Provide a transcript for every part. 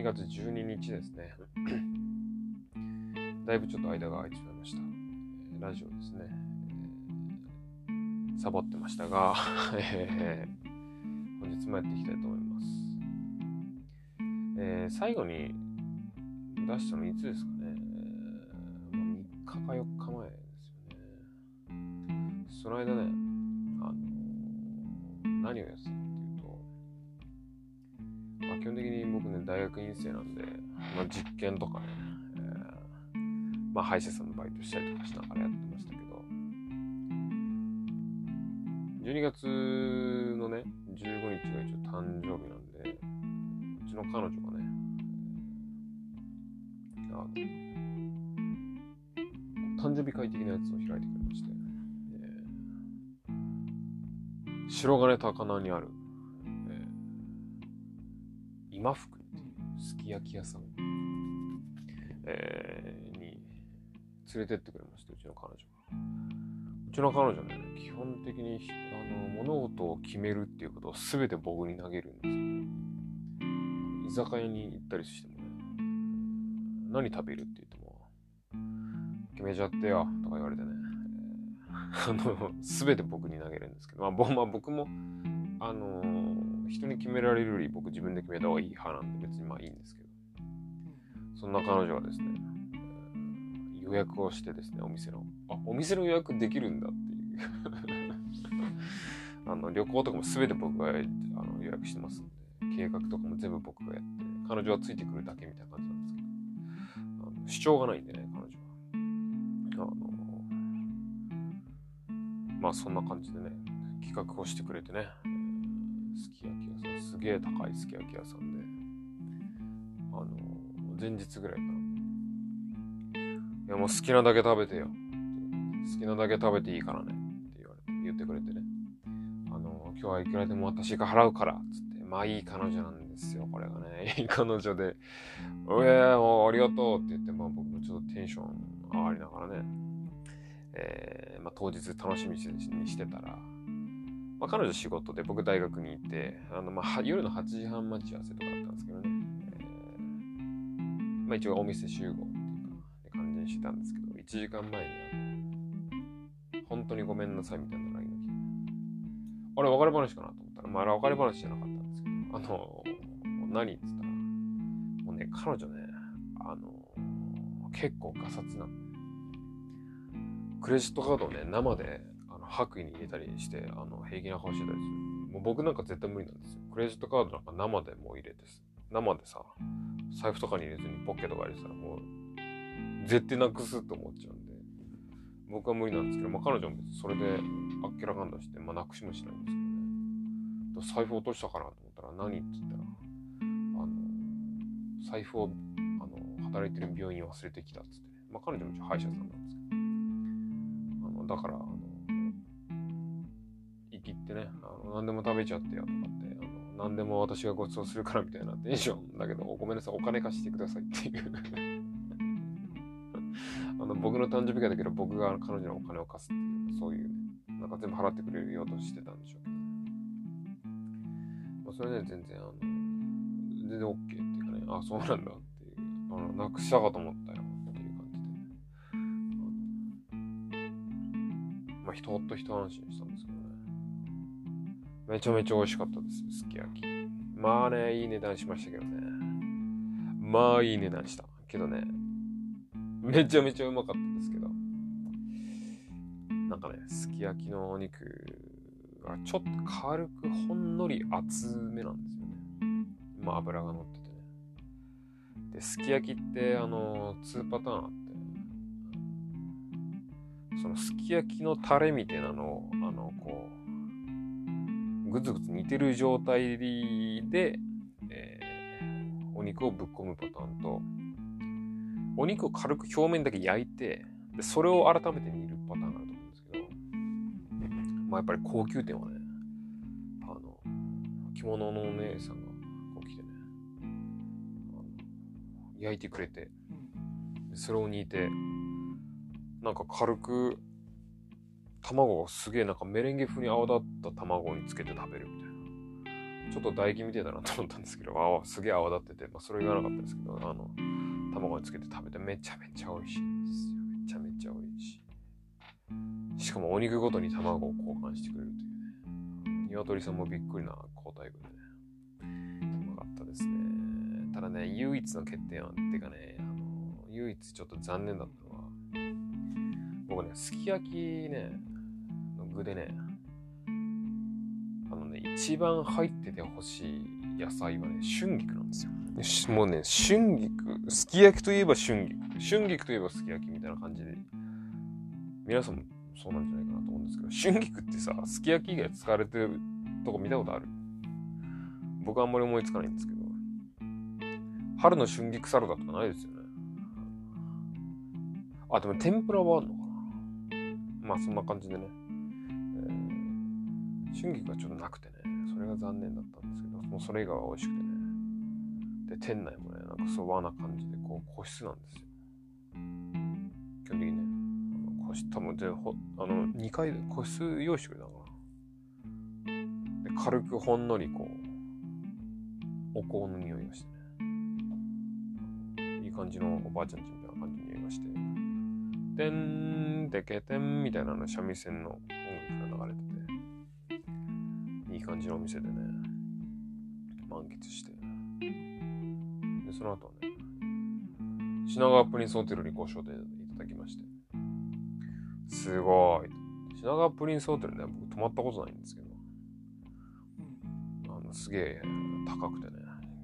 12月12日ですね。だいぶちょっと間が空いてしまいました。ラジオですね。サボってましたが、えー、本日もやっていきたいと思います。えー、最後に出したのいつですか？基本的に僕ね、大学院生なんで、まあ、実験とかね、えー、まあ、歯医者さんのバイトしたりとかしながらやってましたけど、12月のね、15日が一応誕生日なんで、うちの彼女がね、あの、誕生日会的なやつを開いてくれまして、えー、白金高輪にある、今福っていうすき焼き屋さん、えー、に連れてってくれまして、うちの彼女が。うちの彼女ね、基本的にあの物事を決めるっていうことを全て僕に投げるんですけど、居酒屋に行ったりしてもね、何食べるって言っても、決めちゃってよとか言われてね、あの、全て僕に投げるんですけど、まあ、僕まあ、僕も、あの人に決められるより僕自分で決めた方がいい派なんで別にまあいいんですけど、そんな彼女はですね、予約をしてですね、お店の。あ、お店の予約できるんだっていう あの、旅行とかも全て僕があの予約してますんで、計画とかも全部僕がやって、彼女はついてくるだけみたいな感じなんですけど、あの主張がないんでね、彼女は。あの、まあそんな感じでね、企画をしてくれてね、すき焼き屋さん、すげえ高いすき焼き屋さんで、あの、前日ぐらいかない。やもう好きなだけ食べてよ。好きなだけ食べていいからね。って言われて、言ってくれてね。あの、今日はいくらでも私が払うから。つって。まあいい彼女なんですよ。これがね。いい彼女で。うえもうありがとうって言って、まあ僕もちょっとテンション上がりながらね。えー、まあ当日楽しみにしてたら、まあ彼女仕事で僕大学に行って、あの、まあ夜の8時半待ち合わせとかだったんですけどね。えー、まあ一応お店集合っていうか感じに。してたんですけど、1時間前にあの、本当にごめんなさいみたいな LINE が来て、あれ別れ話かなと思ったら、まあ、あれ別れ話じゃなかったんですけど、あの、何っつったら、もうね、彼女ね、あの、結構ガサツなんで、クレジットカードをね、生で白衣に入れたりして、あの平気な顔してたりする。もう僕なんか絶対無理なんですよ。クレジットカードなんか生でもう入れて生でさ、財布とかに入れずにポッケとか入れてたらもう絶対なくすって思っちゃうんで、僕は無理なんですけど、まあ彼女もそれであっけらかんだして、まあなくしもしないんですけどね。財布落としたかなと思ったら何って言ったら、あの、財布を、あの、働いてる病院忘れてきたっつって。まあ彼女も歯医者さんなんですけど、あの、だから、ってね、あの、何でも食べちゃってよとかって、あの、何でも私がご馳走するからみたいなテンションだけど、ごめんなさい、お金貸してくださいっていう あの僕の誕生日会だけど僕が彼女のお金を貸すっていう、そういうね、なんか全部払ってくれるようとしてたんでしょうけどね。まあ、それで全然、あの、全然 OK っていうかね、あ、そうなんだっていう、あの、なくしたかと思ったよっていう感じでね。あのまあ、人と一安心したんですけどね。めちゃめちゃ美味しかったです、すき焼き。まあね、いい値段しましたけどね。まあいい値段した。けどね、めちゃめちゃうまかったですけど。なんかね、すき焼きのお肉がちょっと軽くほんのり厚めなんですよね。まあ油が乗っててね。で、すき焼きってあの、2パターンあって、そのすき焼きのタレみたいなのを、あの、こう、ぐつぐつ煮てる状態で、えー、お肉をぶっ込むパターンと、お肉を軽く表面だけ焼いて、でそれを改めて煮るパターンがあると思うんですけど、まあやっぱり高級店はね、あの、着物のお姉さんがこう来てね、焼いてくれて、それを煮て、なんか軽く、卵がすげえなんかメレンゲ風に泡立った卵につけて食べるみたいな。ちょっと唾液みてえだなと思ったんですけど、あすげえ泡立ってて、まあ、それがなかったですけど、あの、卵につけて食べてめちゃめちゃ美味しいんですよ。めちゃめちゃ美味しい。しかもお肉ごとに卵を交換してくれるというね。鶏さんもびっくりな交代群でね。うまかったですね。ただね、唯一の欠点は、ってかね、あの、唯一ちょっと残念だったのは、僕ね、すき焼きね、の具でね、あのね、一番入っててほしい野菜はね、春菊なんですよ。もうね、春菊、すき焼きといえば春菊、春菊といえばすき焼きみたいな感じで、皆さんもそうなんじゃないかなと思うんですけど、春菊ってさ、すき焼き以外使われてるとこ見たことある？僕はあんまり思いつかないんですけど、春の春菊サラダとかないですよね。あ、でも天ぷらはあるのかな？まあそんな感じでね。春菊がちょっとなくてね、それが残念だったんですけど、もうそれ以外は美味しくてね。で、店内もね、なんかそ和な感じで、こう、個室なんですよ。基本的にね、あの個室、多分で、ほあの、2階で個室用意してくれたのかな。で、軽くほんのりこう、お香の匂いがしてね。いい感じのおばあちゃんちみたいな感じの匂いがして。てんてけてんみたいなの三味線の感じのお店でね、満喫して。で、その後はね、品川プリンスホテルにご招待いただきまして。すごい。品川プリンスホテルね、僕泊まったことないんですけど、あの、すげえ高くてね、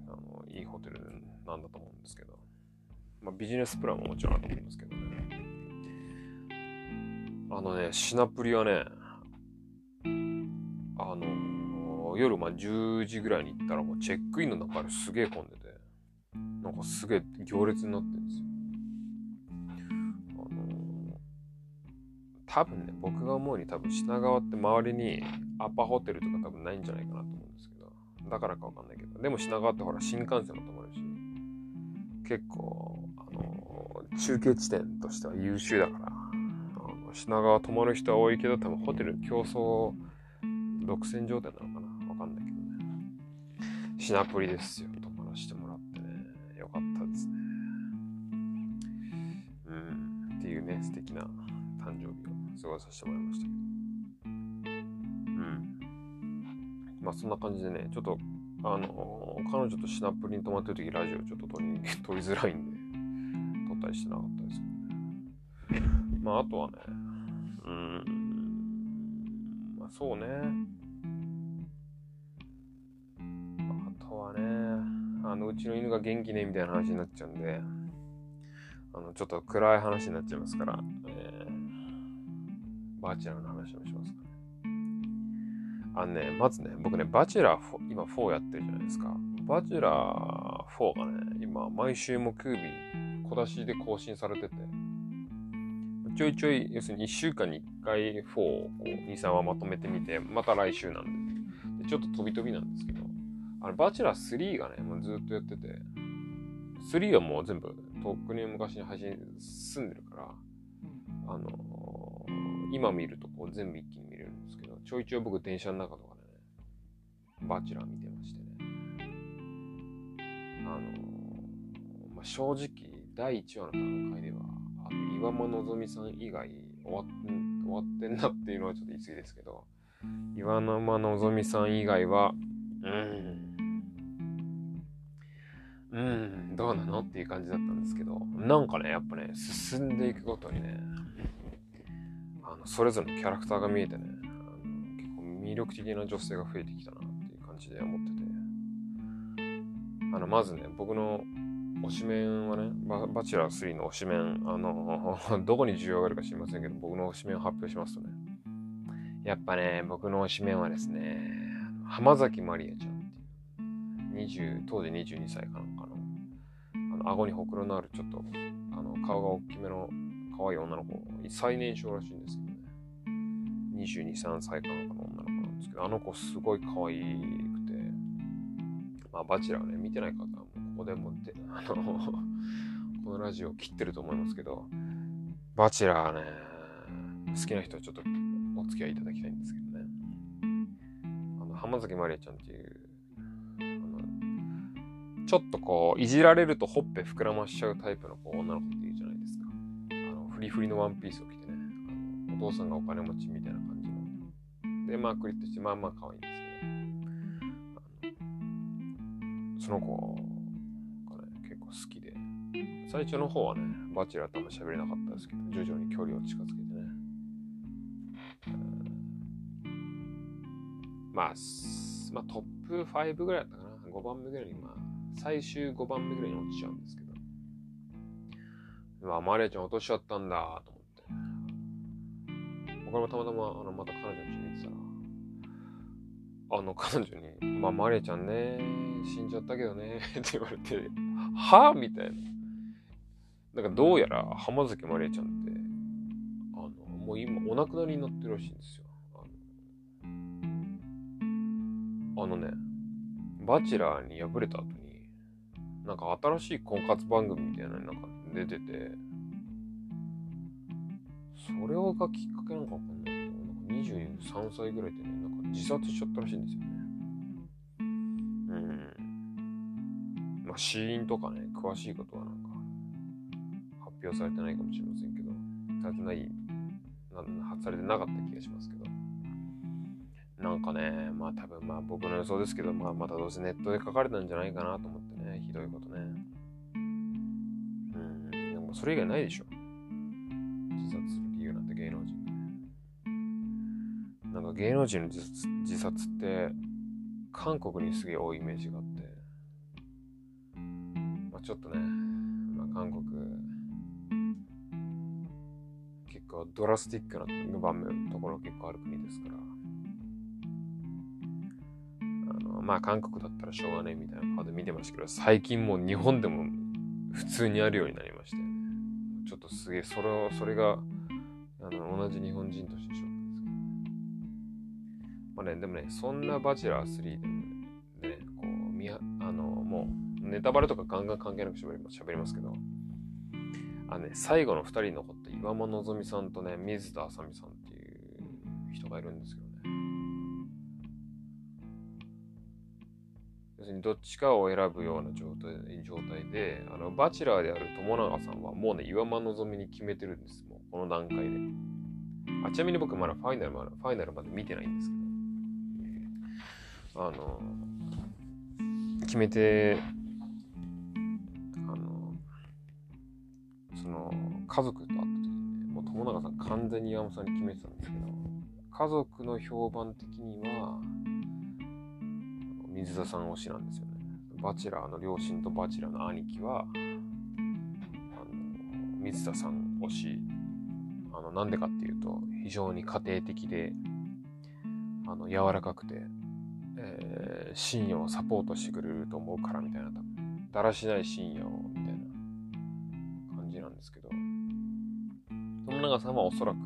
あの、いいホテルなんだと思うんですけど、まあ、ビジネスプランももちろんあると思うんですけどね。あのね、シナプリはね、あの夜まあ10時ぐらいに行ったらもうチェックインの中ですげえ混んでて、なんかすげえ行列になってるんですよ。あのー、多分ね、僕が思うに多分品川って周りにアパホテルとか多分ないんじゃないかなと思うんですけど、だからかわかんないけど、でも品川ってほら新幹線も止まるし、結構、あのー、中継地点としては優秀だから、品川泊まる人は多いけど、多分ホテル競争独占状態なのかね。品プリですよ。泊まらせてもらってね。よかったですね。うん。っていうね、素敵な誕生日を過ごさせてもらいましたけど。うん。まあそんな感じでね、ちょっと、あの彼女とシナプリに泊まってる時ラジオちょっと撮り 撮りづらいんで、撮ったりしてなかったですけどね。まああとはね、うん。まあそうね。はね、あの、うちの犬が元気ねみたいな話になっちゃうんで、あの、ちょっと暗い話になっちゃいますから、えー、バチェラーの話をしますかね。あのね、まずね、僕ね、バチェラー今4やってるじゃないですか。バチェラー4がね、今、毎週木曜日、小出しで更新されてて、ちょいちょい、要するに1週間に1回4を2、3話まとめてみて、また来週なんででちょっと飛び飛びなんですけど、あの、バチェラー3がね、もうずっとやってて、3はもう全部、とっくに昔に配信済んでるから、あのー、今見るとこう全部一気に見れるんですけど、ちょいちょい僕電車の中とかでね、バチェラー見てましてね。あのー、まあ、正直、第1話の段階では、あの岩間のぞみさん以外終わっ終わってんなっていうのはちょっと言い過ぎですけど、岩間のぞみさん以外は、うん、うん、どうなの？っていう感じだったんですけど、なんかね、やっぱね、進んでいくごとにね、あのそれぞれのキャラクターが見えてね、結構魅力的な女性が増えてきたなっていう感じで思ってて、あの、まずね、僕の推しメンはねバ、バチェラー3の推しメン、あの、どこに需要があるか知りませんけど、僕の推しメンを発表しますとね、やっぱね、僕の推しメンはですね、浜崎まりあちゃんっていう、20当時22歳かな、顎にほくろのあるちょっと、あの、顔が大きめの可愛い女の子、最年少らしいんですけどね、22、3歳かなんかの女の子なんですけど、あの子すごい可愛くて、まあ、バチェラーね、見てない方はもうここでもって、あの このラジオ切ってると思いますけど、バチェラーね、好きな人はちょっとお付き合いいただきたいんですけどね。あの、浜崎まりあちゃんっていうちょっとこう、いじられるとほっぺ膨らましちゃうタイプのこう女の子っているじゃないですか。あの、フリフリのワンピースを着てね、あのお父さんがお金持ちみたいな感じの。で、まあ、クリッとして、まあまあ可愛いんですけど、あのその子がね、結構好きで、最初の方はね、バチェラーとあんま喋れなかったですけど、徐々に距離を近づけてね。まあ、まあ、トップ5ぐらいだったかな。5番目ぐらいに、まあ、最終5番目ぐらいに落ちちゃうんですけど。まあ、マリアちゃん落としちゃったんだと思って。僕もたまたま、あの、また彼女に行ってたら、あの、彼女に、まあ、マリアちゃんね、死んじゃったけどね、って言われて、はぁみたいな。なんかどうやら浜崎まりえちゃんって、あの、もう今お亡くなりになってるらしいんですよ。あのあのね、バチェラーに敗れた後に、なんか新しい婚活番組みたいなのなんか出てて、それがきっかけなんかわかんないけど、なんか23歳ぐらいでね、なんか自殺しちゃったらしいんですよね。うん。まあ死因とかね、詳しいことはなんか発表されてないかもしれませんけど、されてない、発されてなかった気がしますけど。なんかね、まあ多分まあ僕の予想ですけど、まあまたどうせネットで書かれたんじゃないかなと思って、ひどいことね。うん、でもそれ以外ないでしょ。自殺する理由なんて芸能人がね。なんか芸能人の自殺自殺って韓国にすげえ多いイメージがあって、まあちょっとね、まあ韓国結構ドラスティックな場面のところ結構ある国ですから、まあ韓国だったらしょうがねえみたいな顔で見てましたけど、最近もう日本でも普通にあるようになりましたよね。ちょっとすげえ、それを、それが、あの、同じ日本人としてショックですけど。まあね、でもね、そんなバチェラー3でもね、こう、みあの、もう、ネタバレとかガンガン関係なく喋りますりますけど、あのね、最後の2人残った岩間のぞみさんとね、水田あさみさんっていう人がいるんですけどどっちかを選ぶような状態状態で、あの、バチェラーである友永さんはもうね、岩間のぞみに決めてるんです。もう、この段階で。あ、ちなみに僕まだファイナルまで、ファイナルまで見てないんですけど、あの、決めてあのその家族と会った時にね、もう友永さん完全に岩本さんに決めてたんですけど、家族の評判的には、水田さん推しなんですよね。バチェラーの両親とバチェラーの兄貴は、あの水田さん推し。あの、なんでかっていうと、非常に家庭的で、あの、柔らかくて、えー、深夜をサポートしてくれると思うからみたいな、だらしない深夜を、みたいな感じなんですけど、友永さんはおそらく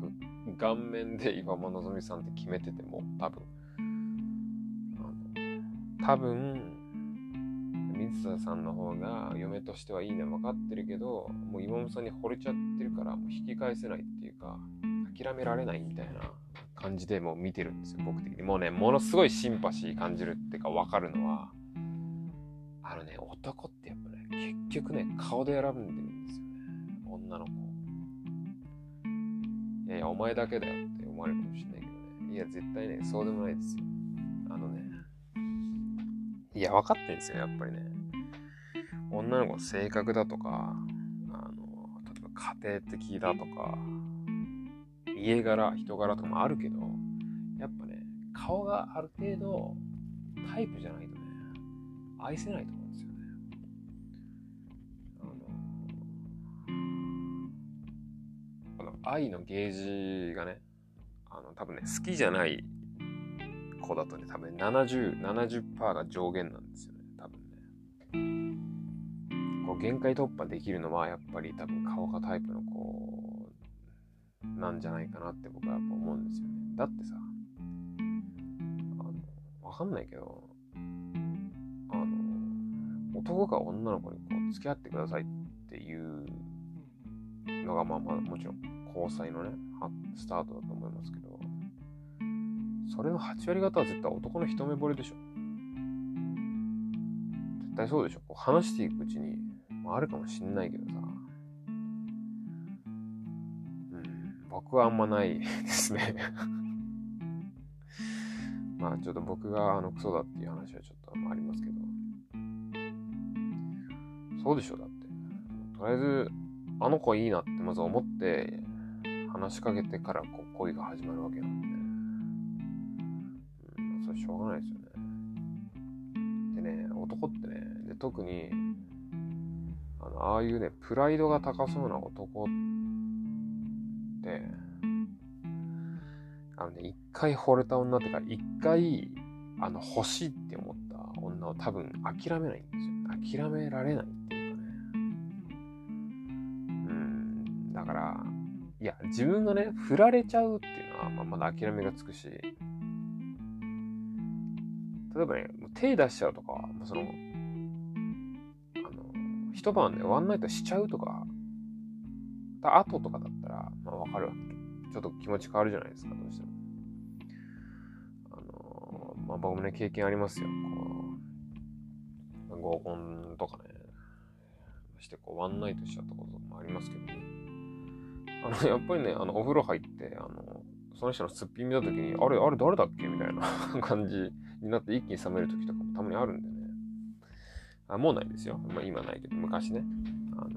顔面で岩間のぞみさんって決めてても多分多分水田さんの方が嫁としてはいいの分かってるけどもう岩間さんに惚れちゃってるからもう引き返せないっていうか諦められないみたいな感じでもう見てるんですよ僕的にもうねものすごいシンパシー感じるっていうか分かるのはあのね男ってやっぱね結局ね顔で選んでるんですよね女の子いやいや、お前だけだよって思われるかもしれないけどね。いや、絶対ね、そうでもないですよ。いや、分かってんですよ、やっぱりね。女の子の性格だとか、あの、例えば家庭的だとか、家柄、人柄とかもあるけど、やっぱね、顔がある程度タイプじゃないとね、愛せないと思うんですよね。あの、この愛のゲージがね、あの、多分ね、好きじゃない子だとね、多分、70、70%が上限なんですよね、多分ね。こう、限界突破できるのは、やっぱり多分顔がタイプの子なんじゃないかなって僕はやっぱ思うんですよね。だってさ、あの、わかんないけど、あの、男が女の子にこう、付き合ってくださいっていうのが、まあまあ、もちろん交際のね、スタートだと、それの8割方は絶対男の一目惚れでしょ。絶対そうでしょ。こう話していくうちに、まあ、あるかもしんないけどさ。うん、僕はあんまないですね まあちょっと僕があのクソだっていう話はちょっとありますけど。そうでしょ、だって。とりあえず、あの子いいなってまず思って、話しかけてからこう恋が始まるわけなんで。それしょうがないですよね。でね、男ってね、で特に、あの、ああいうね、プライドが高そうな男って、あのね、一回惚れた女ってか、一回、あの、欲しいって思った女を多分諦めないんですよ。諦められないっていうかね。うん、だから、いや、自分がね、振られちゃうっていうのは、まあ、まだ諦めがつくし、例えばね、もう手出しちゃうとか、もうその、あの、一晩でワンナイトしちゃうとか、た後とかだったら、まあわかるわけ。ちょっと気持ち変わるじゃないですか、どうしても。あのまあ、僕もね、経験ありますよ。こう、合コンとかね、してこう、ワンナイトしちゃったこともありますけどね。あの、やっぱりね、あの、お風呂入って、あの、その人のすっぴん見たときに、あれ、あれ誰だっけ？みたいな 感じになって一気に冷めるときとかもたまにあるんでね。あもうないですよ。まあ今ないけど、昔ね。あの、ま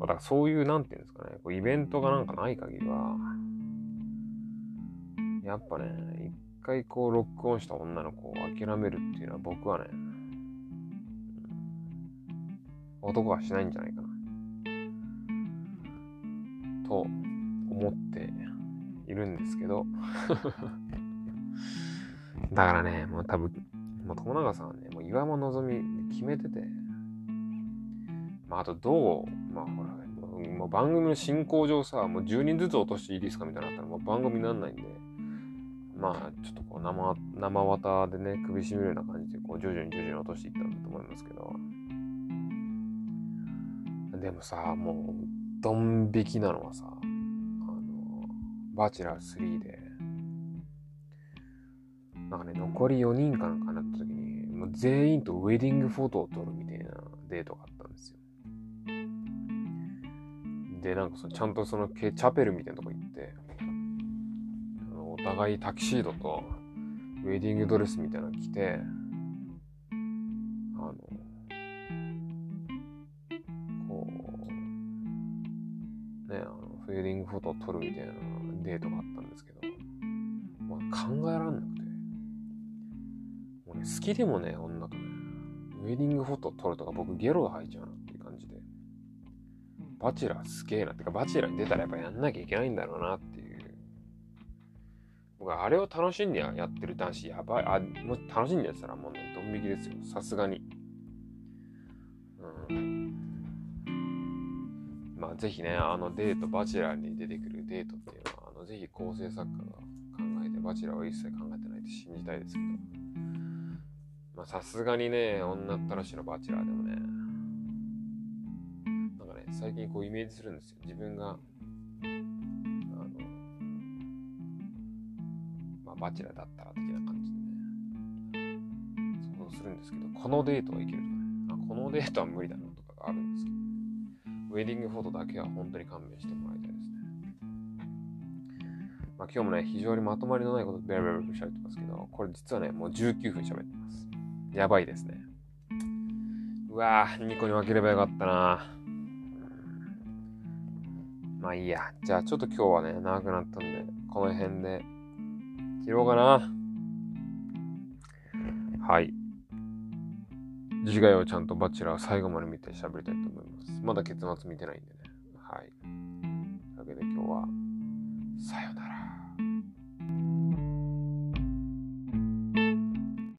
あ、だからそういう、なんていうんですかね、こうイベントがなんかない限りは、やっぱね、一回こうロックオンした女の子を諦めるっていうのは僕はね、男はしないんじゃないかな。と思っているんですけど。だからね、もう多分、もう友永さんはね、もう岩間のぞみ決めてて、まあ、あとどう、まあほら、もう番組の進行上さ、もう10人ずつ落としていいですかみたいなったら、もう番組になんないんで、まあ、ちょっとこう生、生綿でね、首絞めるような感じで、こう、徐々に徐々に落としていったんだと思いますけど、でもさ、もう、ドン引きなのはさ、バチラー3で、なんかね、残り4人かなんかなった時に、もう全員とウェディングフォトを撮るみたいなデートがあったんですよ。で、なんかそのちゃんとそのチャペルみたいなとこ行って、お互いタキシードとウェディングドレスみたいなの着て、あの、こう、ね、あの、ウェディングフォトを撮るみたいなデートがあったんですけど、まあ、考えらんなくて、もうね、好きでもね、女とね、ウェディングフォト撮るとか僕ゲロが吐いちゃうなっていう感じで、バチェラーすげえな。ってか、バチェラーに出たらやっぱやんなきゃいけないんだろうなっていう。僕はあれを楽しんでやってる男子やばい。あ、もし楽しんでやったらもうね、ドン引きですよ。さすがに。うん。まあ、ぜひね、あのデート、バチェラーに出てくるデートっていう、ぜひ構成作家が考えて、バチェラーは一切考えてないって信じたいですけど。まあ、さすがにね、女ったらしのバチェラーでもねなんかね、最近こうイメージするんですよ。自分が、あの、まあ、バチェラーだったら的な感じでね、そうするんですけど、このデートはいけるとかね、あこのデートは無理だなとかがあるんですけど、ウェディングフォトだけは本当に勘弁してもらいたいですね。まあ、今日もね、非常にまとまりのないことベラベラベラ喋ってますけど、これ実はね、もう19分喋ってます。やばいですね。うわぁ、2個に分ければよかったなまあいいや。じゃあちょっと今日はね、長くなったんで、この辺で切ろうかな。はい。次回はちゃんとバチェラー最後まで見て喋りたいと思います。まだ結末見てないんでね。はい。というわけで今日は、さよなら。